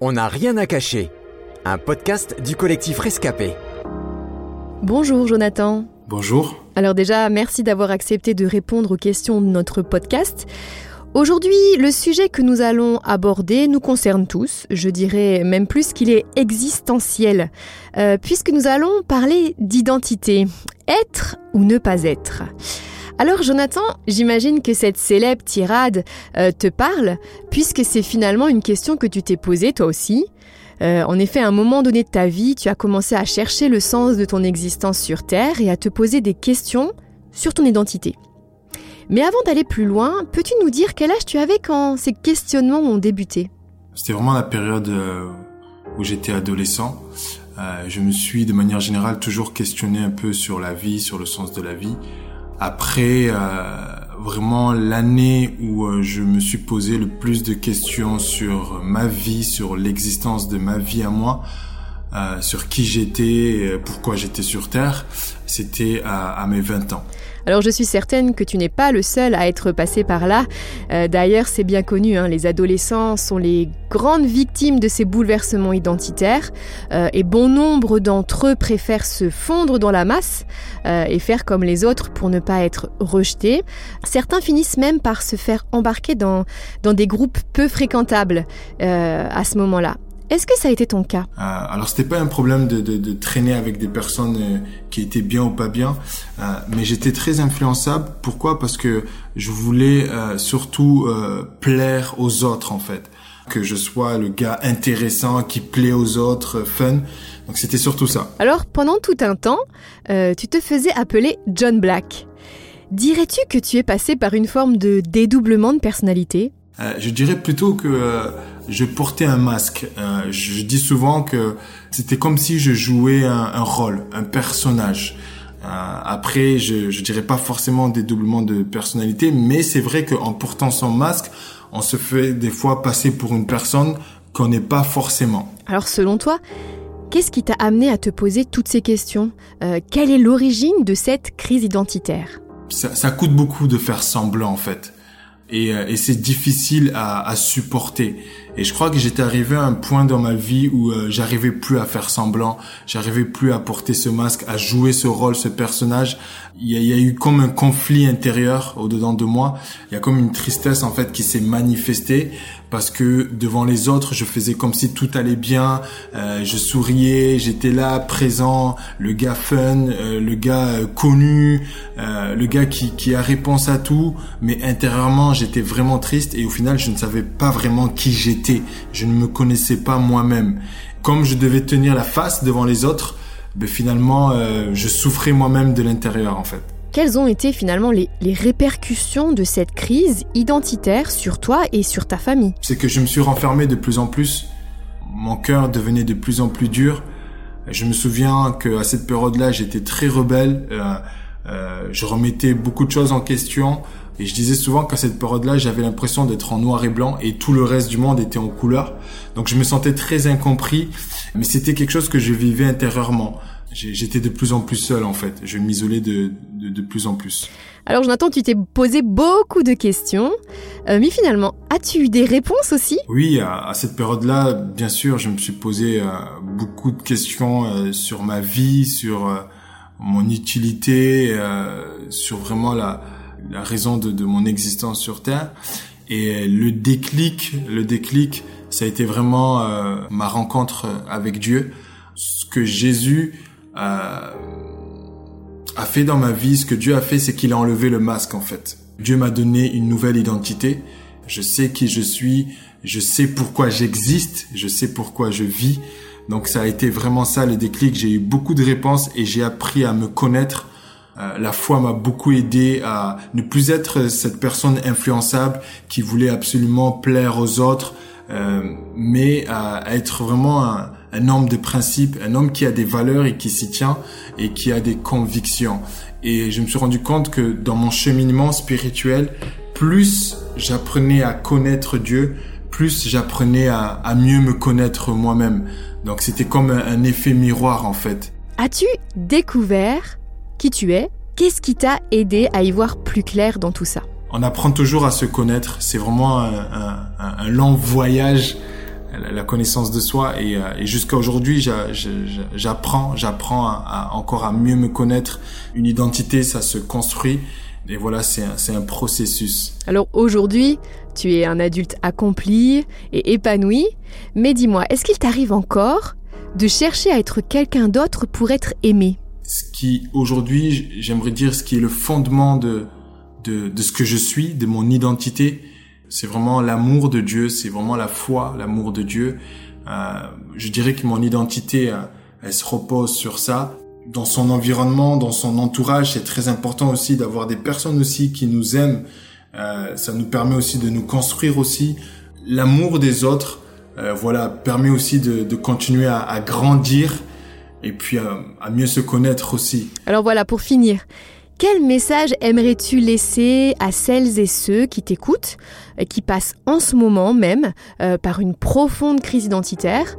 On n'a rien à cacher. Un podcast du collectif Rescapé. Bonjour Jonathan. Bonjour. Alors déjà, merci d'avoir accepté de répondre aux questions de notre podcast. Aujourd'hui, le sujet que nous allons aborder nous concerne tous, je dirais même plus qu'il est existentiel, euh, puisque nous allons parler d'identité, être ou ne pas être. Alors Jonathan, j'imagine que cette célèbre tirade euh, te parle, puisque c'est finalement une question que tu t'es posée toi aussi. Euh, en effet, à un moment donné de ta vie, tu as commencé à chercher le sens de ton existence sur Terre et à te poser des questions sur ton identité. Mais avant d'aller plus loin, peux-tu nous dire quel âge tu avais quand ces questionnements ont débuté? C'était vraiment la période euh, où j'étais adolescent. je me suis de manière générale toujours questionné un peu sur la vie, sur le sens de la vie. Après, euh, vraiment l'année où euh, je me suis posé le plus de questions sur ma vie, sur l'existence de ma vie à moi, euh, sur qui j'étais, pourquoi j'étais sur Terre, c'était à, mes 20 ans. Alors je suis certaine que tu n'es pas le seul à être passé par là. Euh, d'ailleurs, c'est bien connu, hein, les adolescents sont les grandes victimes de ces bouleversements identitaires euh, et bon nombre d'entre eux préfèrent se fondre dans la masse euh, et faire comme les autres pour ne pas être rejetés. Certains finissent même par se faire embarquer dans des groupes peu fréquentables à ce moment-là. Est-ce que ça a été ton cas? Euh, Alors c'était pas un problème de, de, de, traîner avec des personnes euh, qui étaient bien ou pas bien, euh, mais j'étais très influençable. Pourquoi? Parce que je voulais euh, surtout plaire aux autres en fait, que je sois le gars intéressant qui plaît aux autres, fun. Donc c'était surtout ça. Alors pendant tout un temps, tu te faisais appeler John Black. Dirais-tu que tu es passé par une forme de dédoublement de personnalité? Je dirais plutôt que je portais un masque. Euh, je dis souvent que c'était comme si je jouais un, un rôle, un personnage. Euh, après, je, je dirais pas forcément des doublements de personnalité, mais c'est vrai qu'en portant son masque, on se fait des fois passer pour une personne qu'on n'est pas forcément. Alors selon toi, qu'est-ce qui t'a amené à te poser toutes ces questions? Euh, Quelle est l'origine de cette crise identitaire? Ça, ça coûte beaucoup de faire semblant en fait et, et c'est difficile à, à, supporter. Et je crois que j'étais arrivé à un point dans ma vie où euh, j'arrivais plus à faire semblant, j'arrivais plus à porter ce masque, à jouer ce rôle, ce personnage. Il y a, il y a eu comme un conflit intérieur au dedans de moi. Il y a comme une tristesse en fait qui s'est manifestée parce que devant les autres, je faisais comme si tout allait bien, euh, je souriais, j'étais là, présent, le gars fun, euh, le gars euh, connu, euh, le gars qui, qui a réponse à tout, mais intérieurement, j'étais vraiment triste et au final, je ne savais pas vraiment qui j'étais, je ne me connaissais pas moi-même. Comme je devais tenir la face devant les autres, ben finalement, euh, je souffrais moi-même de l'intérieur en fait. Quelles ont été finalement les, les, répercussions de cette crise identitaire sur toi et sur ta famille? C'est que je me suis renfermé de plus en plus. Mon cœur devenait de plus en plus dur. Je me souviens qu'à cette période-là, j'étais très rebelle. Euh, euh, je remettais beaucoup de choses en question. Et je disais souvent qu'à cette période-là, j'avais l'impression d'être en noir et blanc et tout le reste du monde était en couleur. Donc je me sentais très incompris, mais c'était quelque chose que je vivais intérieurement j'étais de plus en plus seul en fait. Je m'isolais de, de, de, plus en plus. Alors Jonathan, tu t'es posé beaucoup de questions, euh, mais finalement, as-tu eu des réponses aussi? Oui, à, à cette période-là, bien sûr, je me suis posé euh, beaucoup de questions euh, sur ma vie, sur euh, mon utilité, euh, sur vraiment la, la raison de, de mon existence sur Terre. Et le déclic, le déclic, ça a été vraiment ma rencontre avec Dieu. Ce que Jésus euh, a fait dans ma vie, ce que Dieu a fait, c'est qu'il a enlevé le masque en fait. Dieu m'a donné une nouvelle identité. Je sais qui je suis, je sais pourquoi j'existe, je sais pourquoi je vis. Donc ça a été vraiment ça le déclic. J'ai eu beaucoup de réponses et j'ai appris à me connaître. Euh, la foi m'a beaucoup aidé à ne plus être cette personne influençable qui voulait absolument plaire aux autres, euh, mais à, être vraiment un, un homme de principe, un homme qui a des valeurs et qui s'y tient et qui a des convictions. Et je me suis rendu compte que dans mon cheminement spirituel, plus j'apprenais à connaître Dieu, plus j'apprenais à, à, mieux me connaître moi-même. Donc c'était comme un, un effet miroir en fait. As-tu découvert qui tu es? Qu'est-ce qui t'a aidé à y voir plus clair dans tout ça? On apprend toujours à se connaître. C'est vraiment un, un, un long voyage la connaissance de soi. Et, euh, et jusqu'à aujourd'hui j'apprends j'apprends à, encore à mieux me connaître. Une identité ça se construit. Et voilà c'est un, un processus. Alors aujourd'hui tu es un adulte accompli et épanoui. Mais dis-moi est-ce qu'il t'arrive encore de chercher à être quelqu'un d'autre pour être aimé? Ce qui aujourd'hui j'aimerais dire ce qui est le fondement de, de de ce que je suis de mon identité c'est vraiment l'amour de Dieu, c'est vraiment la foi, l'amour de Dieu. Euh, je dirais que mon identité, euh, elle se repose sur ça. Dans son environnement, dans son entourage, c'est très important aussi d'avoir des personnes aussi qui nous aiment. Euh, ça nous permet aussi de nous construire aussi. L'amour des autres, euh, voilà, permet aussi de, de continuer à, à, grandir et puis à, à mieux se connaître aussi. Alors voilà, pour finir, quel message aimerais-tu laisser à celles et ceux qui t'écoutent, euh, qui passent en ce moment même euh, par une profonde crise identitaire?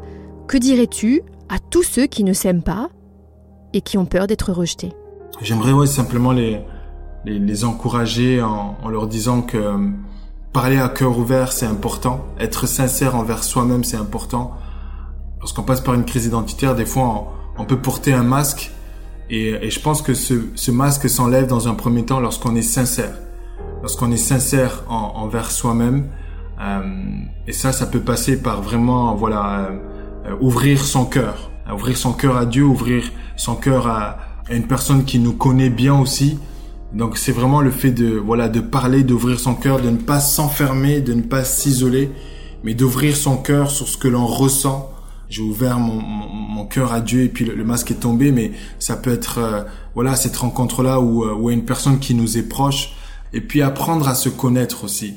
Que dirais-tu à tous ceux qui ne s'aiment pas et qui ont peur d'être rejetés? J'aimerais simplement les, les, encourager en, leur disant que euh, parler à cœur ouvert, c'est important. Être sincère envers soi-même, c'est important. Lorsqu'on passe par une crise identitaire, des fois, on peut porter un masque et, je pense que ce, masque s'enlève dans un premier temps lorsqu'on est sincère, lorsqu'on est sincère en, envers soi-même. Euh, et ça, ça peut passer par vraiment, voilà, euh, ouvrir son cœur, ouvrir son cœur à Dieu, ouvrir son cœur à, à, une personne qui nous connaît bien aussi. Donc c'est vraiment le fait de, voilà, de parler, d'ouvrir son cœur, de ne pas s'enfermer, de ne pas s'isoler, mais d'ouvrir son cœur sur ce que l'on ressent j'ai ouvert mon, cœur à Dieu et puis le, masque est tombé mais ça peut être euh, voilà cette rencontre là où euh, où une personne qui nous est proche. Et puis apprendre à se connaître aussi.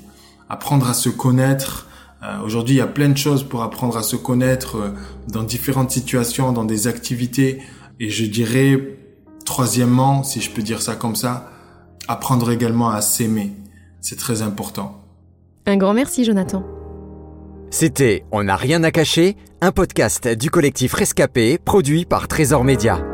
Apprendre à se connaître euh, aujourd'hui il y a plein de choses pour apprendre à se connaître dans différentes situations dans des activités. Et je dirais troisièmement si je peux dire ça comme ça apprendre également à s'aimer. C'est très important. Un grand merci Jonathan c'était On n'a rien à cacher, un podcast du collectif Rescapé produit par Trésor Média.